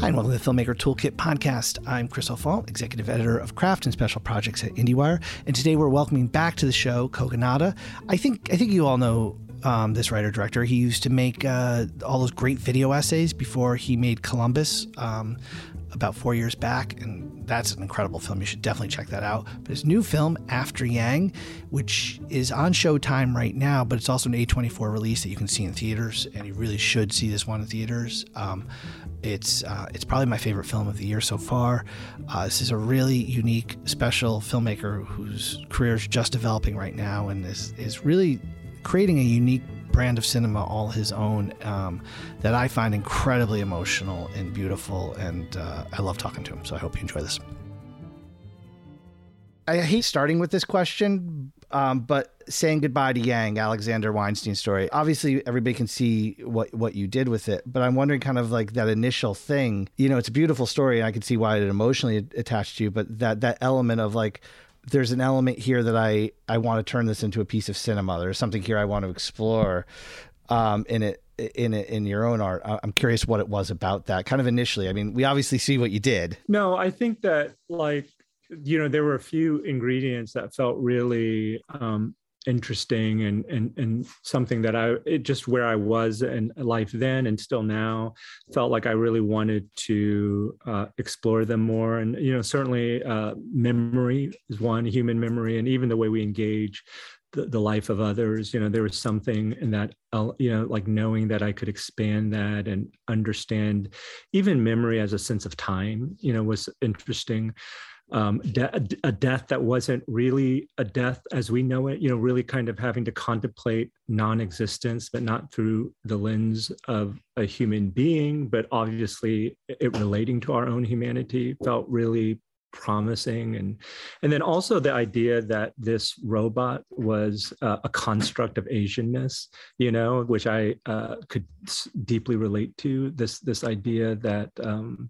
Hi, and welcome to the Filmmaker Toolkit podcast. I'm Chris O'Falt, executive editor of craft and special projects at IndieWire, and today we're welcoming back to the show Kogonada. I think I think you all know um, this writer director. He used to make uh, all those great video essays before he made Columbus um, about four years back, and that's an incredible film. You should definitely check that out. But his new film, After Yang, which is on Showtime right now, but it's also an A24 release that you can see in theaters, and you really should see this one in theaters. Um, it's uh, it's probably my favorite film of the year so far. Uh, this is a really unique, special filmmaker whose career is just developing right now, and is is really creating a unique brand of cinema all his own um, that I find incredibly emotional and beautiful, and uh, I love talking to him. So I hope you enjoy this. I hate starting with this question, um, but saying goodbye to Yang, Alexander Weinstein's story. Obviously, everybody can see what what you did with it, but I'm wondering, kind of like that initial thing. You know, it's a beautiful story, and I can see why it emotionally attached to you. But that that element of like, there's an element here that I I want to turn this into a piece of cinema. There's something here I want to explore um, in it in it in your own art. I'm curious what it was about that kind of initially. I mean, we obviously see what you did. No, I think that like you know there were a few ingredients that felt really um, interesting and and and something that I just where I was in life then and still now felt like I really wanted to uh, explore them more. And you know certainly uh, memory is one human memory and even the way we engage the, the life of others you know there was something in that uh, you know like knowing that I could expand that and understand even memory as a sense of time you know was interesting um, de- a death that wasn't really a death as we know it, you know, really kind of having to contemplate non existence, but not through the lens of a human being, but obviously it relating to our own humanity felt really promising. And and then also the idea that this robot was uh, a construct of asianness you know which i uh, could deeply relate to this this idea that um,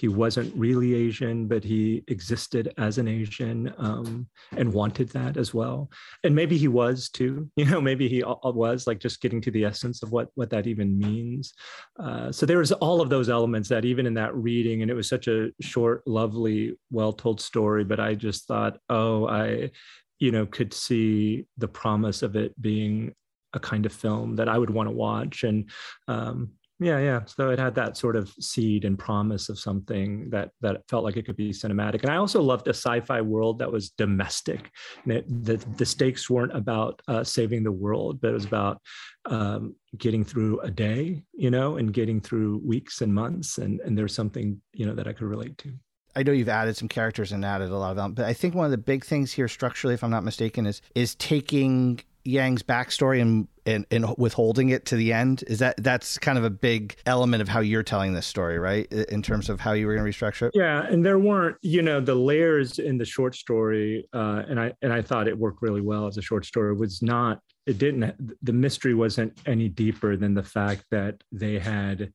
he wasn't really Asian, but he existed as an Asian um, and wanted that as well. And maybe he was too. You know, maybe he was like just getting to the essence of what what that even means. Uh, so there was all of those elements that even in that reading, and it was such a short, lovely, well told story. But I just thought, oh, I, you know, could see the promise of it being a kind of film that I would want to watch. And um, yeah yeah. So it had that sort of seed and promise of something that that felt like it could be cinematic. And i also loved a sci-fi world that was domestic. It, the, the stakes weren't about uh, saving the world but it was about um, getting through a day you know and getting through weeks and months. And and there's something you know that i could relate to. I know you've added some characters and added a lot of them, but I think one of the big things here structurally, if I'm not mistaken, is is taking Yang's backstory and, and, and withholding it to the end is that that's kind of a big element of how you're telling this story, right? In terms of how you were going to restructure it. Yeah, and there weren't, you know, the layers in the short story, uh, and I and I thought it worked really well as a short story. Was not it didn't the mystery wasn't any deeper than the fact that they had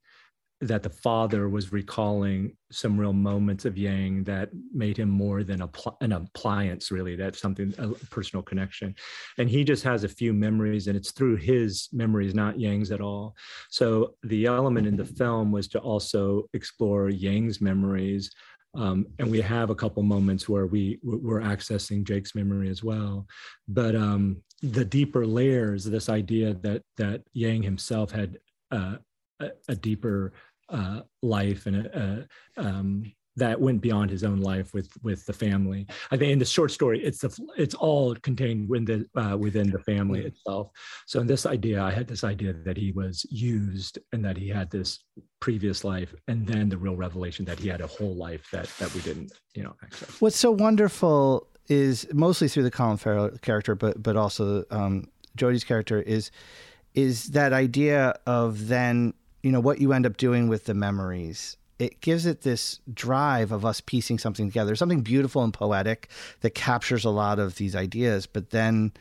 that the father was recalling some real moments of Yang that made him more than a pl- an appliance, really. That's something, a personal connection. And he just has a few memories, and it's through his memories, not Yang's at all. So the element in the film was to also explore Yang's memories. Um, and we have a couple moments where we we're accessing Jake's memory as well, but um, the deeper layers, this idea that that Yang himself had uh, a, a deeper uh, life and a, a, um, that went beyond his own life with with the family. I think in the short story, it's the it's all contained within the uh, within the family itself. So in this idea, I had this idea that he was used and that he had this previous life, and then the real revelation that he had a whole life that that we didn't you know access. What's so wonderful is mostly through the Colin Farrell character, but but also um, Jodie's character is is that idea of then you know what you end up doing with the memories. It gives it this drive of us piecing something together something beautiful and poetic that captures a lot of these ideas but then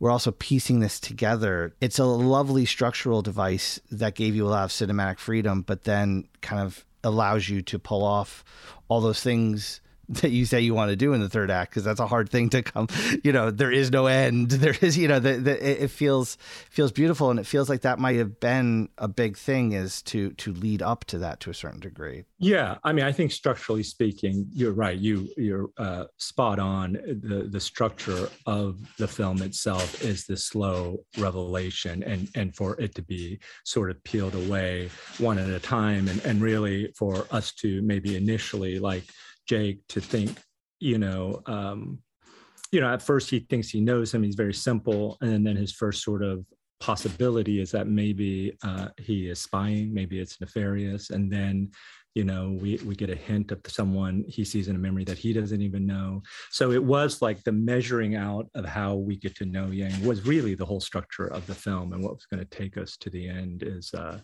we're also piecing this together. It's a lovely structural device that gave you a lot of cinematic freedom but then kind of allows you to pull off all those things that you say you want to do in the third act because that's a hard thing to come you know there is no end. There is you know the, the, it feels feels beautiful and it feels like that might have been a big thing is to to lead up to that to a certain degree. Yeah i mean i think structurally speaking you're right you you're uh, spot on. The the structure of the film itself is the slow revelation and and for it to be sort of peeled away one at a time and and really for us to maybe initially like Jake to think, you know, um, you know, at first he thinks he knows him. He's very simple, and then his first sort of possibility is that maybe uh, he is spying, maybe it's nefarious, and then you know we we get a hint of someone he sees in a memory that he doesn't even know so it was like the measuring out of how we get to know yang was really the whole structure of the film and what was going to take us to the end is uh,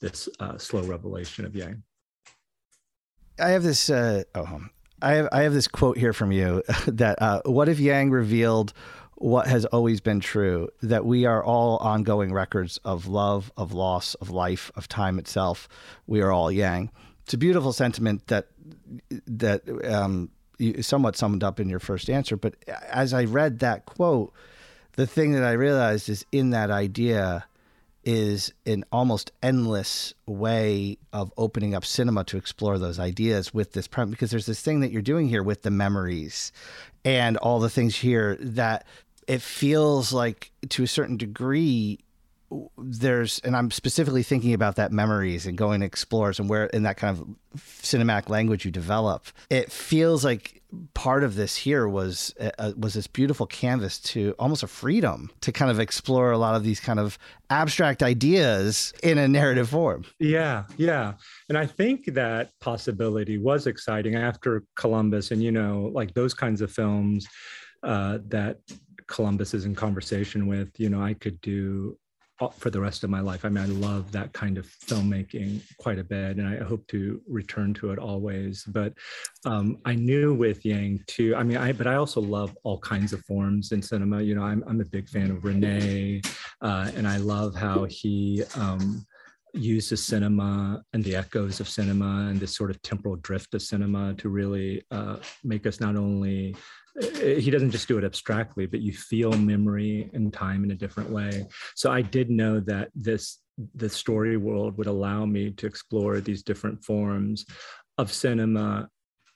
this uh, slow revelation of yang I have this. Uh, oh, I have I have this quote here from you that uh, what if Yang revealed what has always been true that we are all ongoing records of love, of loss, of life, of time itself. We are all Yang. It's a beautiful sentiment that that um, you somewhat summed up in your first answer. But as I read that quote, the thing that I realized is in that idea is an almost endless way of opening up cinema to explore those ideas with this premise because there's this thing that you're doing here with the memories and all the things here that it feels like to a certain degree there's and I'm specifically thinking about that memories and going explores and where in that kind of cinematic language you develop. It feels like part of this here was uh, was this beautiful canvas to almost a freedom to kind of explore a lot of these kind of abstract ideas in a narrative form. Yeah, yeah. And I think that possibility was exciting after Columbus and you know like those kinds of films uh, that Columbus is in conversation with, you know, I could do for the rest of my life. I mean, I love that kind of filmmaking quite a bit, and I hope to return to it always. But um, I knew with Yang too. I mean, I but I also love all kinds of forms in cinema. You know, I'm I'm a big fan of Resnais, uh, and I love how he. Um, uses cinema and the echoes of cinema and this sort of temporal drift of cinema to really uh, make us not only he doesn't just do it abstractly, but you feel memory and time in a different way. So I did know that this the story world would allow me to explore these different forms of cinema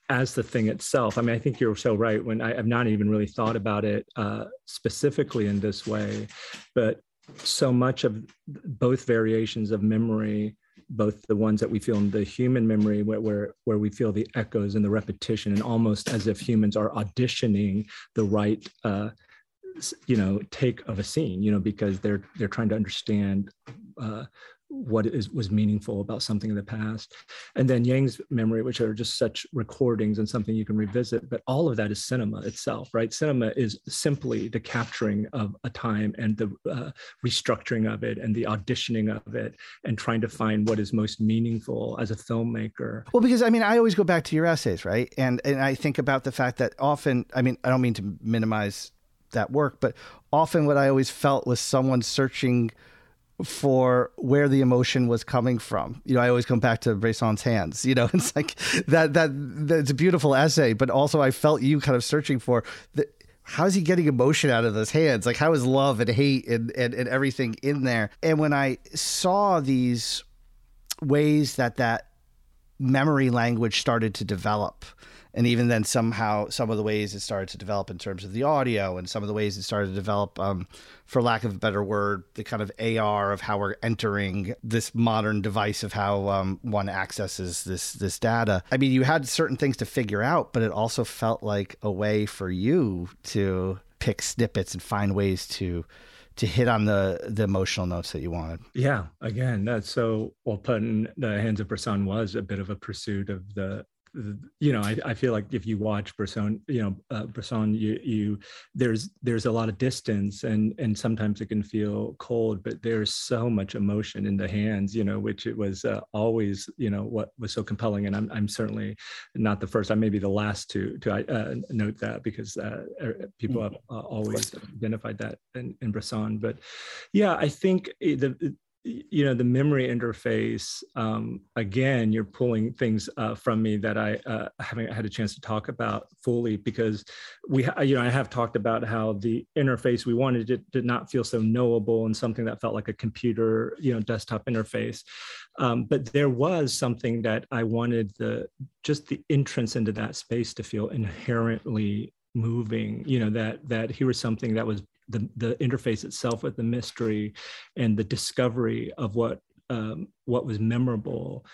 as the thing itself. I mean, I think you're so right. When I, have not even really thought about it uh, specifically in this way, but so much of both variations of memory both the ones that we feel in the human memory where, where, where we feel the echoes and the repetition and almost as if humans are auditioning the right uh, you know take of a scene you know because they're they're trying to understand uh, what is was meaningful about something in the past. And then yang's memory which are just such recordings and something you can revisit but all of that is cinema itself right? Cinema is simply the capturing of a time and the uh, restructuring of it and the auditioning of it and trying to find what is most meaningful as a filmmaker. Well because i mean i always go back to your essays right? And and i think about the fact that often i mean i don't mean to minimize that work but often what i always felt was someone searching for where the emotion was coming from. You know, I always come back to Bresson's hands. You know, it's like that that that's a beautiful essay, but also I felt you kind of searching for the how's he getting emotion out of those hands? Like how is love and hate and, and, and everything in there? And when I saw these ways that that memory language started to develop, and even then somehow some of the ways it started to develop in terms of the audio and some of the ways it started to develop um, for lack of a better word the kind of ar of how we're entering this modern device of how um, one accesses this this data. I mean you had certain things to figure out but it also felt like a way for you to pick snippets and find ways to to hit on the the emotional notes that you wanted. Yeah, again, that's so well put. In the hands of Bresson was a bit of a pursuit of the you know, I, I feel like if you watch Bresson, you know, uh, Bresson, you, you, there's, there's a lot of distance and, and sometimes it can feel cold, but there's so much emotion in the hands, you know, which it was uh, always, you know, what was so compelling. And I'm, I'm certainly not the first, I may be the last to, to uh, note that because uh, er, people have uh, always identified that in, in Bresson. But yeah, I think the, you know the memory interface um, again you're pulling things uh, from me that i uh, haven't had a chance to talk about fully because we you know i have talked about how the interface we wanted did, did not feel so knowable and something that felt like a computer you know desktop interface. Um, but there was something that i wanted the just the entrance into that space to feel inherently moving you know that that here was something that was the, the interface itself with the mystery and the discovery of what um, what was memorable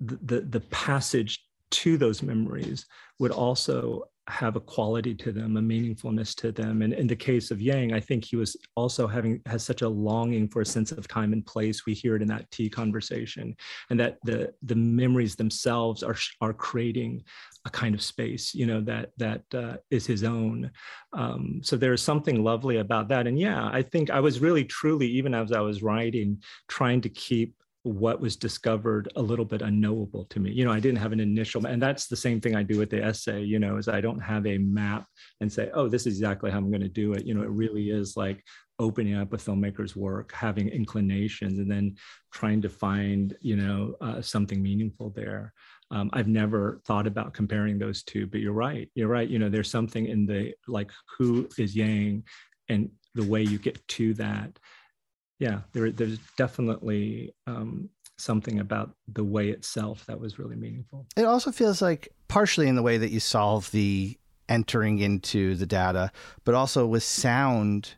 the, the, the passage to those memories would also have a quality to them, a meaningfulness to them. And in the case of Yang, I think he was also having has such a longing for a sense of time and place. We hear it in that tea conversation, and that the the memories themselves are are creating a kind of space, you know, that that uh, is his own. Um, so there's something lovely about that. And yeah, I think I was really truly, even as I was writing, trying to keep what was discovered a little bit unknowable to me. You know i didn't have an initial and that's the same thing i do with the essay you know is i don't have a map and say oh this is exactly how i'm going to do it. You know it really is like opening up a filmmaker's work having inclinations and then trying to find you know uh, something meaningful there. Um, i've never thought about comparing those two but you're right you're right. You know there's something in the like who is yang and the way you get to that yeah, there, there's definitely um, something about the way itself that was really meaningful. It also feels like partially in the way that you solve the entering into the data, but also with sound,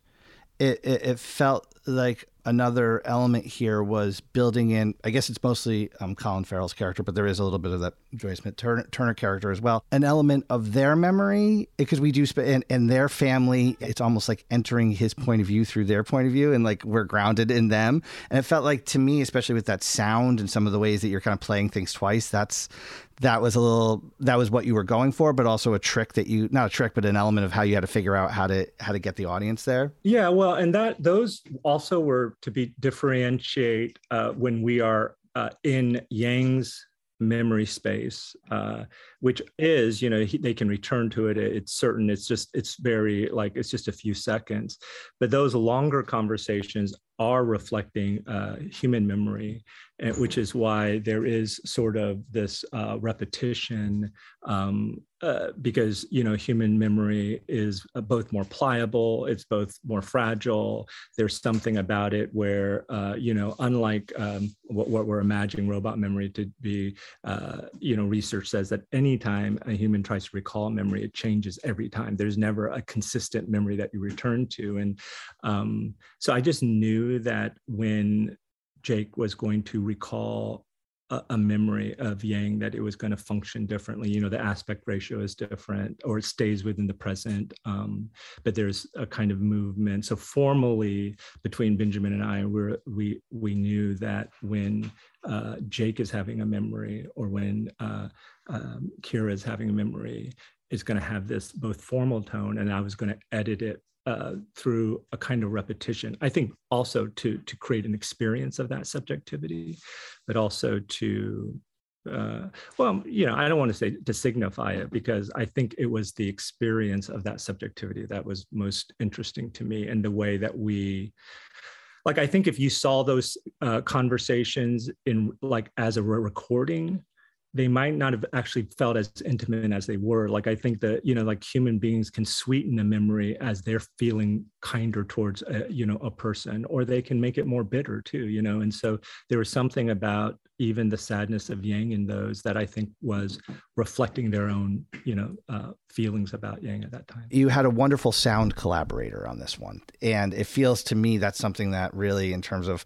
it, it, it felt like another element here was building in. I guess it's mostly um, Colin Farrell's character, but there is a little bit of that Joy Smith Turner, Turner character as well. An element of their memory because we do sp- and, and their family. It's almost like entering his point of view through their point of view, and like we're grounded in them. And it felt like to me, especially with that sound and some of the ways that you're kind of playing things twice. That's that was a little that was what you were going for but also a trick that you not a trick but an element of how you had to figure out how to how to get the audience there? Yeah well and that those also were to be differentiate uh, when we are uh, in yang's memory space uh, which is you know he, they can return to it. It's certain. It's just it's very like it's just a few seconds. But those longer conversations are reflecting uh, human memory which is why there is sort of this uh, repetition um, uh, because you know human memory is uh, both more pliable it's both more fragile. There's something about it where uh, you know unlike um, what, what, we're imagining robot memory to be uh, you know research says that anytime a human tries to recall memory it changes every time. There's never a consistent memory that you return to. And um, so i just knew that when Jake was going to recall a, a, memory of Yang that it was going to function differently. You know, the aspect ratio is different, or it stays within the present, um, but there's a kind of movement. So formally, between Benjamin and I, we we we knew that when uh, Jake is having a memory, or when uh, um, Kyra is having a memory, is going to have this both formal tone, and I was going to edit it uh, through a kind of repetition. I think also to to create an experience of that subjectivity, but also to uh, well, you know, I don't want to say to signify it because I think it was the experience of that subjectivity that was most interesting to me, and the way that we, like, I think if you saw those uh, conversations in like as a recording, they might not have actually felt as intimate as they were. Like I think that you know, like human beings can sweeten a memory as they're feeling kinder towards a, you know a person, or they can make it more bitter too. You know, and so there was something about even the sadness of Yang in those that I think was reflecting their own you know uh, feelings about Yang at that time. You had a wonderful sound collaborator on this one, and it feels to me that's something that really, in terms of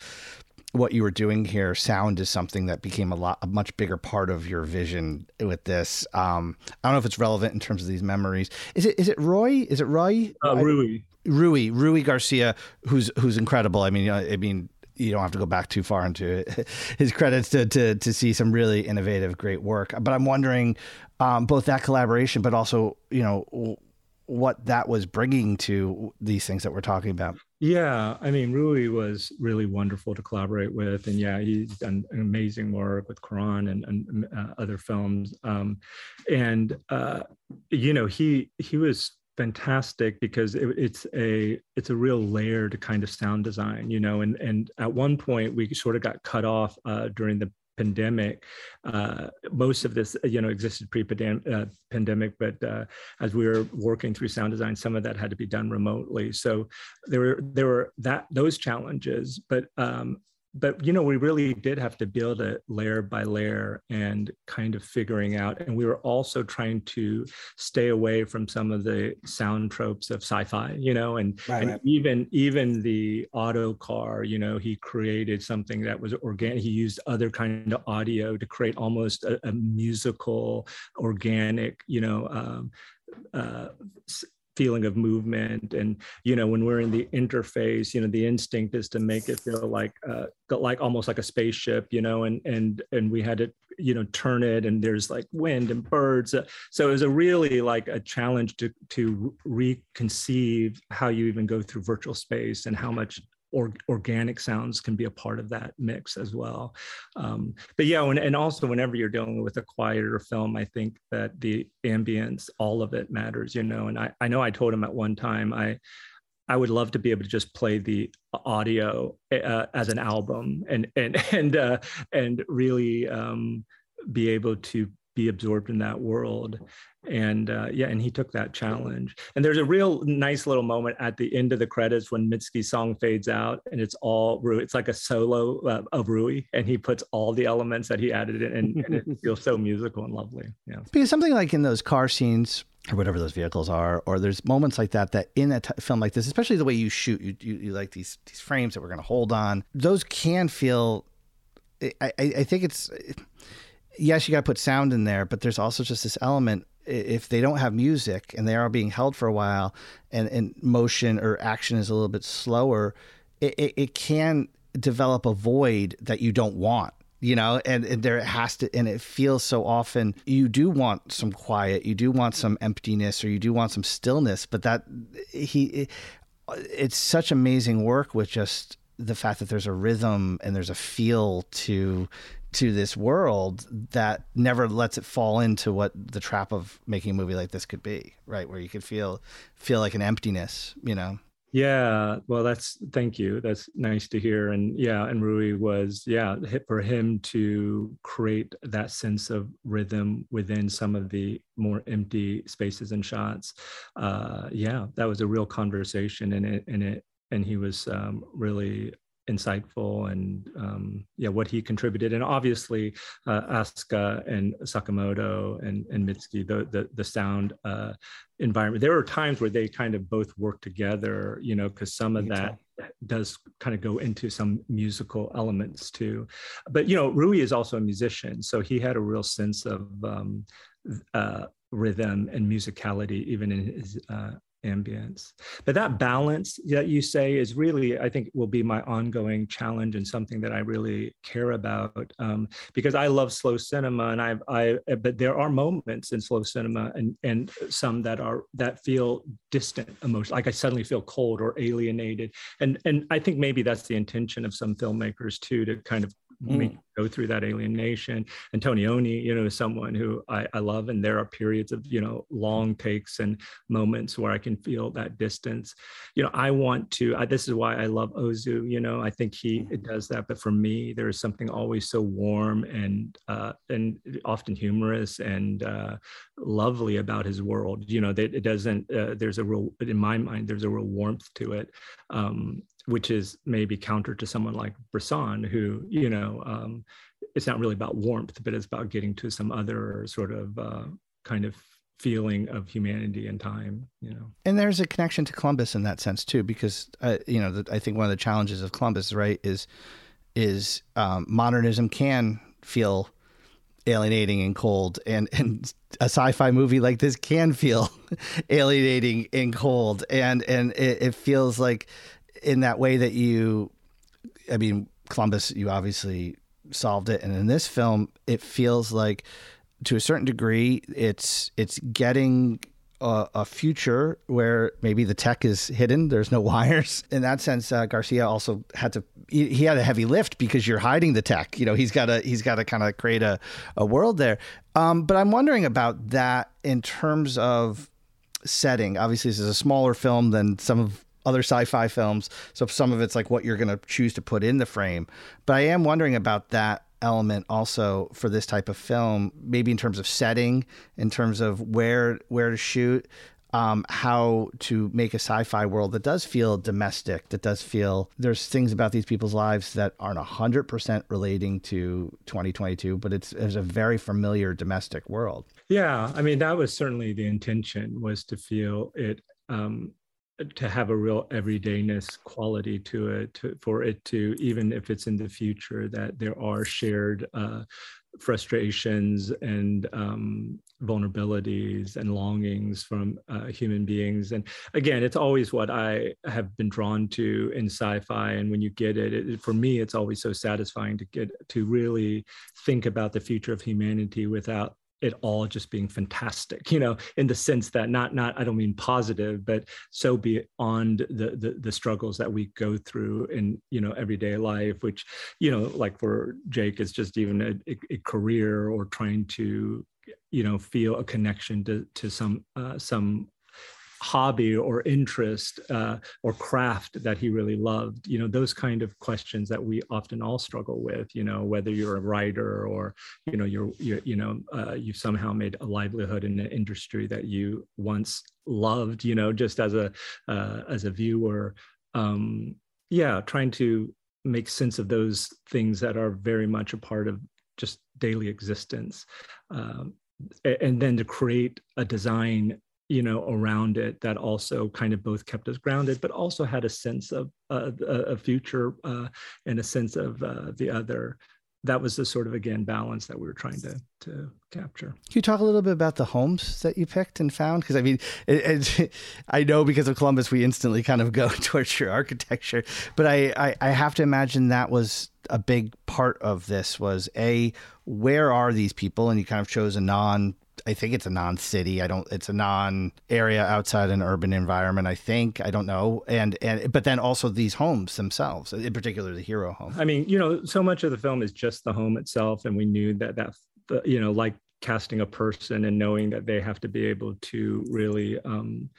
what you were doing here, sound is something that became a lot, a much bigger part of your vision with this. Um, I don't know if it's relevant in terms of these memories. Is it? Is it Roy? Is it Roy? Uh, Rui. Rui. Rui Garcia, who's who's incredible. I mean, I mean, you don't have to go back too far into his credits to, to to see some really innovative, great work. But I'm wondering, um, both that collaboration, but also, you know, what that was bringing to these things that we're talking about. Yeah, I mean, Rui was really wonderful to collaborate with, and yeah, he's done amazing work with Cuarón and, and uh, other films. Um, and uh, you know, he he was fantastic because it, it's a it's a real layered kind of sound design you know and and at one point we sort of got cut off uh, during the pandemic uh, most of this you know existed pre-pandemic uh, but uh, as we were working through sound design some of that had to be done remotely. So there were there were that those challenges but um, but you know we really did have to build it layer by layer and kind of figuring out and we were also trying to stay away from some of the sound tropes of sci-fi you know and, right, and right. even even the auto car you know he created something that was organic he used other kind of audio to create almost a, a musical organic you know um, uh, feeling of movement. And you know when we're in the interface you know the instinct is to make it feel like uh, like almost like a spaceship you know and and and we had to you know turn it and there's like wind and birds. So it was a really like a challenge to to reconceive how you even go through virtual space and how much or, organic sounds can be a part of that mix as well. Um, but yeah, when, and also whenever you're dealing with a quieter film, I think that the ambience, all of it matters, you know. And I, I know I told him at one time, I, I would love to be able to just play the audio uh, as an album and and and uh, and really um, be able to be absorbed in that world and uh, yeah and he took that challenge and there's a real nice little moment at the end of the credits when mitski's song fades out and it's all rui it's like a solo uh, of rui and he puts all the elements that he added in and, and it feels so musical and lovely yeah because something like in those car scenes or whatever those vehicles are, or there's moments like that that in a t- film like this, especially the way you shoot, you, you, you like these these frames that we're going to hold on. Those can feel. I, I, I think it's yes, you got to put sound in there, but there's also just this element. If they don't have music and they are being held for a while, and, and motion or action is a little bit slower, it, it, it can develop a void that you don't want you know and, and, there has to and it feels so often you do want some quiet you do want some emptiness or you do want some stillness but that he it, it's such amazing work with just the fact that there's a rhythm and there's a feel to to this world that never lets it fall into what the trap of making a movie like this could be, right? Where you could feel feel like an emptiness, you know. Yeah, well, that's thank you. That's nice to hear. And yeah, and Rui was yeah for him to create that sense of rhythm within some of the more empty spaces and shots. Uh, yeah, that was a real conversation, and it and it and he was um, really insightful and um, yeah what he contributed. And obviously uh, Aska and Sakamoto and and Mitski the the, the sound uh, environment. There are times where they kind of both work together you know because some of that does kind of go into some musical elements too. But you know Rui is also a musician so he had a real sense of um, uh, rhythm and musicality even in his uh, ambience. But that balance that you say is really, I think, will be my ongoing challenge and something that I really care about um, because I love slow cinema, and I, I, but there are moments in slow cinema and and some that are that feel distant emotion, like I suddenly feel cold or alienated, and and I think maybe that's the intention of some filmmakers too to kind of mm. go through that alienation. Antonioni, you know, is someone who I, I love, and there are periods of you know long takes and moments where I can feel that distance. You know, I want to. I, this is why I love Ozu. You know, I think he mm. does that. But for me, there is something always so warm and uh, and often humorous and uh, lovely about his world. You know, that it doesn't. Uh, there's a real, in my mind, there's a real warmth to it. Um, which is maybe counter to someone like Bresson, who, you know, um, it's not really about warmth, but it's about getting to some other sort of uh, kind of feeling of humanity and time, you know. And there's a connection to Columbus in that sense too, because uh, you know, the, I think one of the challenges of Columbus, right, is is um, modernism can feel alienating and cold, and and a sci-fi movie like this can feel alienating and cold, and and it, it feels like in that way that you, I mean, Columbus, you obviously solved it, and in this film, it feels like, to a certain degree, it's it's getting a, a, future where maybe the tech is hidden. There's no wires. In that sense, uh, Garcia also had to. He, he, had a heavy lift because you're hiding the tech. You know, he's got to he's got to kind of create a, a world there. Um, but I'm wondering about that in terms of setting. Obviously, this is a smaller film than some of other sci-fi films, so some of it's like what you're going to choose to put in the frame. But I am wondering about that element also for this type of film, maybe in terms of setting, in terms of where where to shoot, um, how to make a sci-fi world that does feel domestic, that does feel there's things about these people's lives that aren't hundred percent relating to 2022, but it's, it's a very familiar domestic world. Yeah, I mean that was certainly the intention was to feel it um, to have a real everydayness quality to it to, for it to even if it's in the future that there are shared uh, frustrations and um, vulnerabilities and longings from uh, human beings. And again it's always what i have been drawn to in sci-fi and when you get it, it for me it's always so satisfying to get to really think about the future of humanity without it all just being fantastic you know in the sense that not not i don't mean positive but so beyond the the, the struggles that we go through in you know everyday life which you know like for jake is just even a, a career or trying to you know feel a connection to to some uh, some hobby or interest uh, or craft that he really loved you know those kind of questions that we often all struggle with you know whether you're a writer or you know you're, you're you know uh, you've somehow made a livelihood in an industry that you once loved you know just as a uh, as a viewer. Um yeah trying to make sense of those things that are very much a part of just daily existence. Um, and then to create a design you know around it that also kind of both kept us grounded but also had a sense of uh, a future uh, and a sense of uh, the other that was the sort of again balance that we were trying to to capture. Can you talk a little bit about the homes that you picked and found? Because I mean, it, it, I know because of Columbus, we instantly kind of go towards your architecture, but I, I, I have to imagine that was a big part of this. Was a where are these people, and you kind of chose a non I think it's a non-city. I don't. It's a non-area outside an urban environment. I think. I don't know. And and but then also these homes themselves, in particular the hero home. I mean, you know, so much of the film is just the home itself, and we knew that that you know, like casting a person and knowing that they have to be able to really. Um,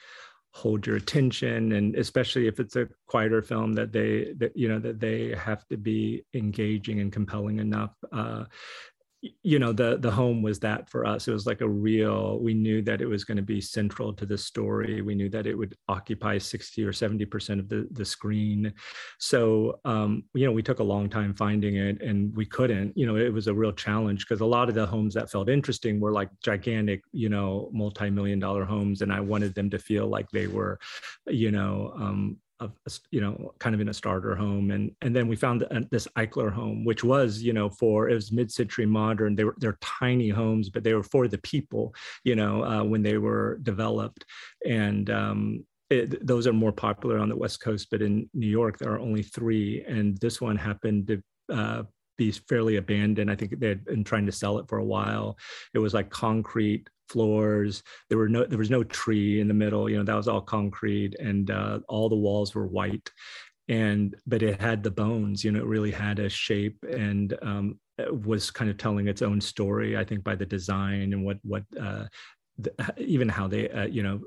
hold your attention and especially if it's a quieter film that they that you know that they have to be engaging and compelling enough uh, you know the the home was that for us. It was like a real we knew that it was going to be central to the story. We knew that it would occupy 60 or 70 percent of the the screen. So um, you know we took a long time finding it and we couldn't you know it was a real challenge because a lot of the homes that felt interesting were like gigantic you know multi-million dollar homes and i wanted them to feel like they were you know um, of you know kind of in a starter home and and then we found this Eichler home which was you know for it was mid-century modern they were they're tiny homes but they were for the people you know uh, when they were developed and um, it, those are more popular on the west coast but in new york there are only three and this one happened to uh, be fairly abandoned. I think they had been trying to sell it for a while. It was like concrete floors. There were no there was no tree in the middle. You know that was all concrete, and uh, all the walls were white. And but it had the bones. You know, it really had a shape and um, was kind of telling its own story. I think by the design and what what uh, the, even how they uh, you know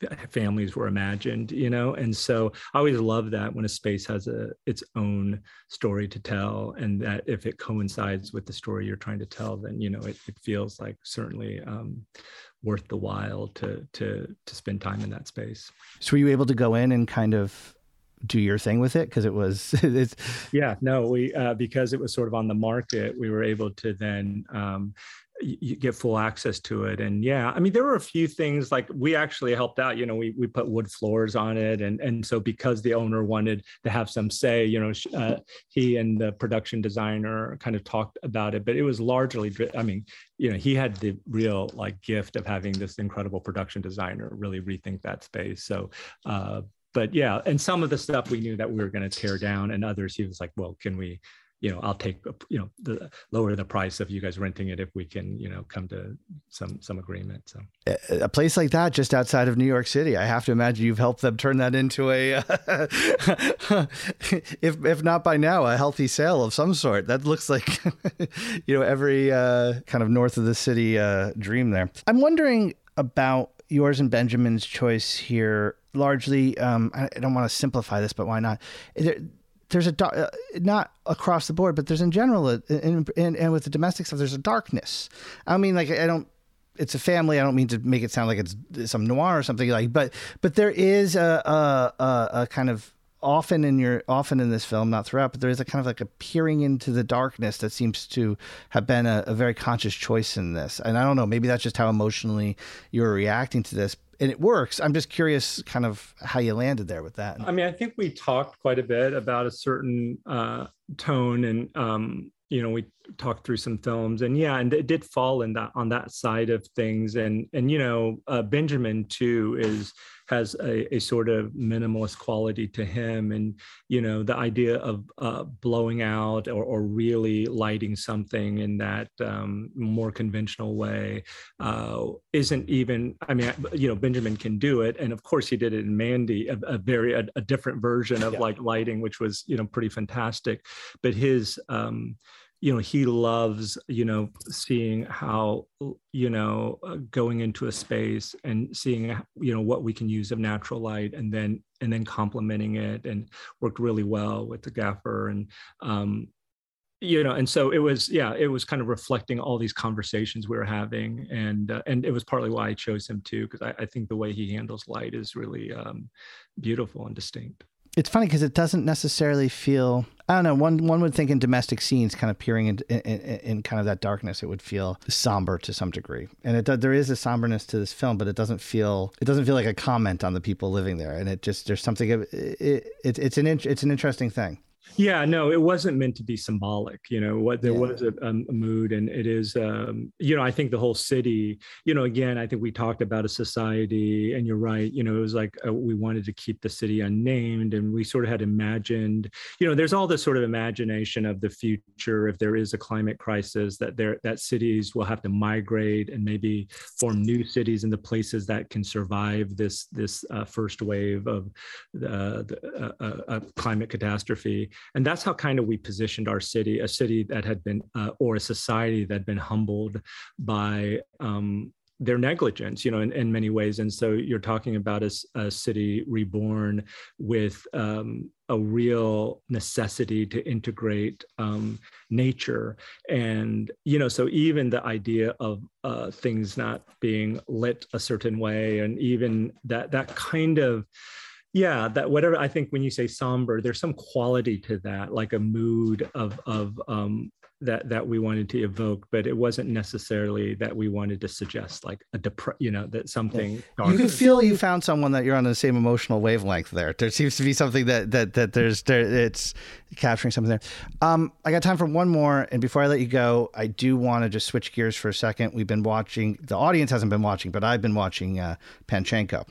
families were imagined you know? And so i always love that when a space has a its own story to tell and that if it coincides with the story you're trying to tell then you know it, it feels like certainly um, worth the while to to to spend time in that space. So were you able to go in and kind of do your thing with it? Because it was it's yeah no we uh, because it was sort of on the market we were able to then um, you get full access to it. And yeah i mean there were a few things like we actually helped out you know we, we put wood floors on it. And and so because the owner wanted to have some say you know uh, he and the production designer kind of talked about it but it was largely i mean you know he had the real like gift of having this incredible production designer really rethink that space. So uh but yeah and some of the stuff we knew that we were going to tear down and others he was like well can we you know, I'll take, you know, the lower the price of you guys renting it if we can, you know, come to some some agreement. So a place like that, just outside of New York City, I have to imagine you've helped them turn that into a, if if not by now, a healthy sale of some sort. That looks like, you know, every uh, kind of north of the city uh, dream there. I'm wondering about yours and Benjamin's choice here largely. Um, I, don't want to simplify this, but why not? There, there's a uh, not across the board, but there's in general, and and with the domestic stuff, there's a darkness. I mean, like I don't. It's a family. I don't mean to make it sound like it's some noir or something like, but but there is a a, a, a kind of often in your often in this film, not throughout, but there is a kind of like a peering into the darkness that seems to have been a, a very conscious choice in this. And I don't know, maybe that's just how emotionally you're reacting to this, and it works. I'm just curious, kind of how you landed there with that. I mean, I think we talked quite a bit about a certain uh, tone, and um, you know, we talked through some films, and yeah, and it did fall in that on that side of things, and and you know, uh, Benjamin too is has a, a, sort of minimalist quality to him and you know the idea of uh, blowing out or, or, really lighting something in that um, more conventional way uh, isn't even i mean you know benjamin can do it and of course he did it in mandy a, a very a, a, different version of yeah. like lighting which was you know pretty fantastic but his um, you know he loves you know seeing how you know uh, going into a space and seeing you know what we can use of natural light and then and then complementing it and worked really well with the gaffer and um you know and so it was yeah it was kind of reflecting all these conversations we were having and uh, and it was partly why i chose him too because I, I, think the way he handles light is really um beautiful and distinct it's funny because it doesn't necessarily feel. I don't know. One one would think in domestic scenes, kind of peering in, in, in kind of that darkness, it would feel somber to some degree. And it there is a somberness to this film, but it doesn't feel it doesn't feel like a comment on the people living there. And it just there's something. It, it, it's an it's an interesting thing. Yeah, no, it wasn't meant to be symbolic. You know, what there yeah. was a, a, mood, and it is. Um, you know, I think the whole city. You know, again, I think we talked about a society, and you're right. You know, it was like uh, we wanted to keep the city unnamed, and we sort of had imagined. You know, there's all this sort of imagination of the future if there is a climate crisis that there that cities will have to migrate and maybe form new cities in the places that can survive this this uh, first wave of uh, the, uh, climate catastrophe and that's how kind of we positioned our city a city that had been uh, or a society that had been humbled by um, their negligence you know in, in many ways. And so you're talking about a, a city reborn with um, a real necessity to integrate um, nature. And you know so even the idea of uh, things not being lit a certain way and even that that kind of yeah that whatever i think when you say somber there's some quality to that like a mood of of um that that we wanted to evoke but it wasn't necessarily that we wanted to suggest like a depre- you know that something yeah. you can feel you found someone that you're on the same emotional wavelength there there seems to be something that that that there's there it's capturing something there um i got time for one more and before i let you go i do want to just switch gears for a second we've been watching the audience hasn't been watching but i've been watching uh Pachinko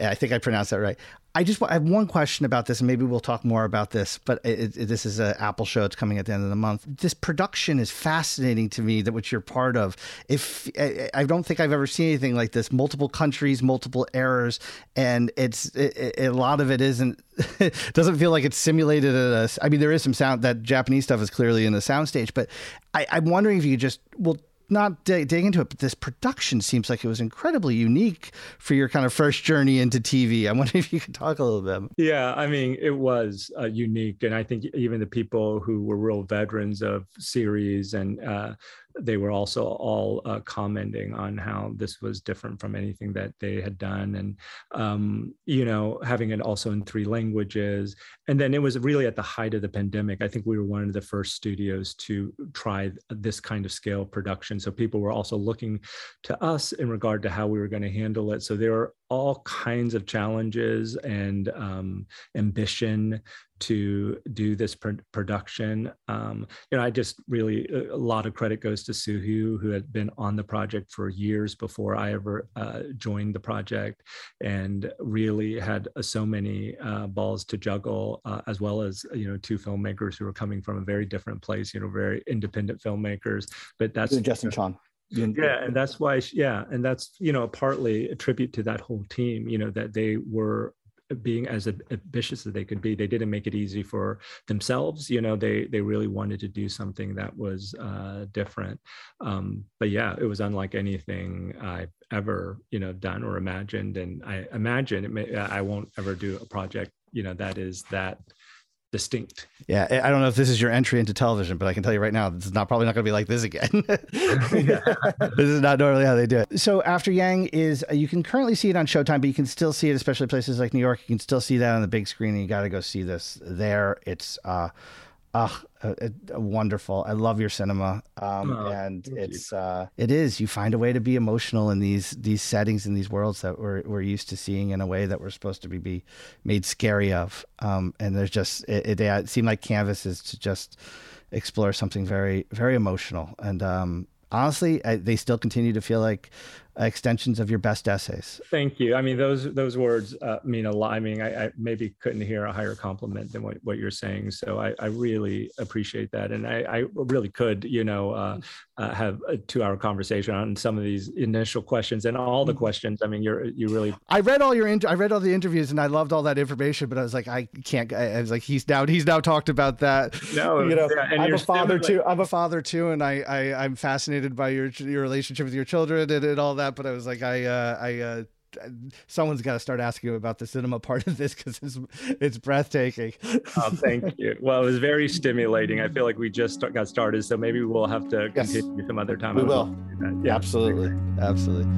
i think i pronounced that right I just I have one question about this, and maybe we'll talk more about this. But it, it, this is an Apple show; it's coming at the end of the month. This production is fascinating to me, that which you're part of. If I, I don't think I've ever seen anything like this, multiple countries, multiple errors, and it's it, a lot of it isn't doesn't feel like it's simulated at a. I mean, there is some sound that Japanese stuff is clearly in the soundstage, but I, I'm wondering if you just well not dig, dig, into it, but this production seems like it was incredibly unique for your kind of first journey into TV. I wonder if you could talk a little bit. Yeah, I mean, it was uh, unique, and I think even the people who were real veterans of series and uh, they were also all uh, commenting on how this was different from anything that they had done and um, you know having it also in three languages. And then it was really at the height of the pandemic. I think we were one of the first studios to try this kind of scale production. So people were also looking to us in regard to how we were going to handle it. So there were all kinds of challenges and um, ambition to do this pr- production. Um, you know, I just really a lot of credit goes to Soo Hugh, who had been on the project for years before I ever uh, joined the project, and really had uh, so many uh, balls to juggle, uh, as well as you know two filmmakers who were coming from a very different place. You know, very independent filmmakers. But that's Justin Chon yeah and that's why yeah and that's you know partly a tribute to that whole team you know that they were being as ambitious as they could be. They didn't make it easy for themselves. You know, they they really wanted to do something that was uh, different. Um, but yeah, it was unlike anything I've ever you know done or imagined. And I imagine it may, I won't ever do a project you know that is that distinct. Yeah, I don't know if this is your entry into television, but I can tell you right now, this is not probably not going to be like this again. this is not normally how they do it. So After Yang is uh, you can currently see it on Showtime, but you can still see it, especially places like New York. You can still see that on the big screen, and you got to go see this there. It's uh, uh, uh, uh, wonderful. I love your cinema, um, oh, and it's uh, it is. You find a way to be emotional in these these settings in these worlds that we're we're used to seeing in a way that we're supposed to be, be made scary of. Um, and there's just it, it, it seemed like Canvas is to just explore something very very emotional and um, honestly, I, they still continue to feel like extensions of your best essays. Thank you. I mean, those those words uh, mean a lot. I mean, I, I, maybe couldn't hear a higher compliment than what, what you're saying. So I, I really appreciate that, and I, I really could, you know, uh, uh, have a two-hour conversation on some of these initial questions and all the mm-hmm. questions. I mean, you're you really. I read all your inter- I read all the interviews and I loved all that information, but I was like, I can't. I, was like, he's now he's now talked about that. No, you know, yeah, I'm a father too. I'm a father too, and I, I I'm fascinated by your your relationship with your children and, and all that. But I was like, I uh, I. Uh, someone's got to start asking you about the cinema part of this because it's it's breathtaking. oh, thank you. Well, it was very stimulating. I feel like we just got started, so maybe we'll have to yes. continue some other time. We will. Yeah, absolutely, absolutely.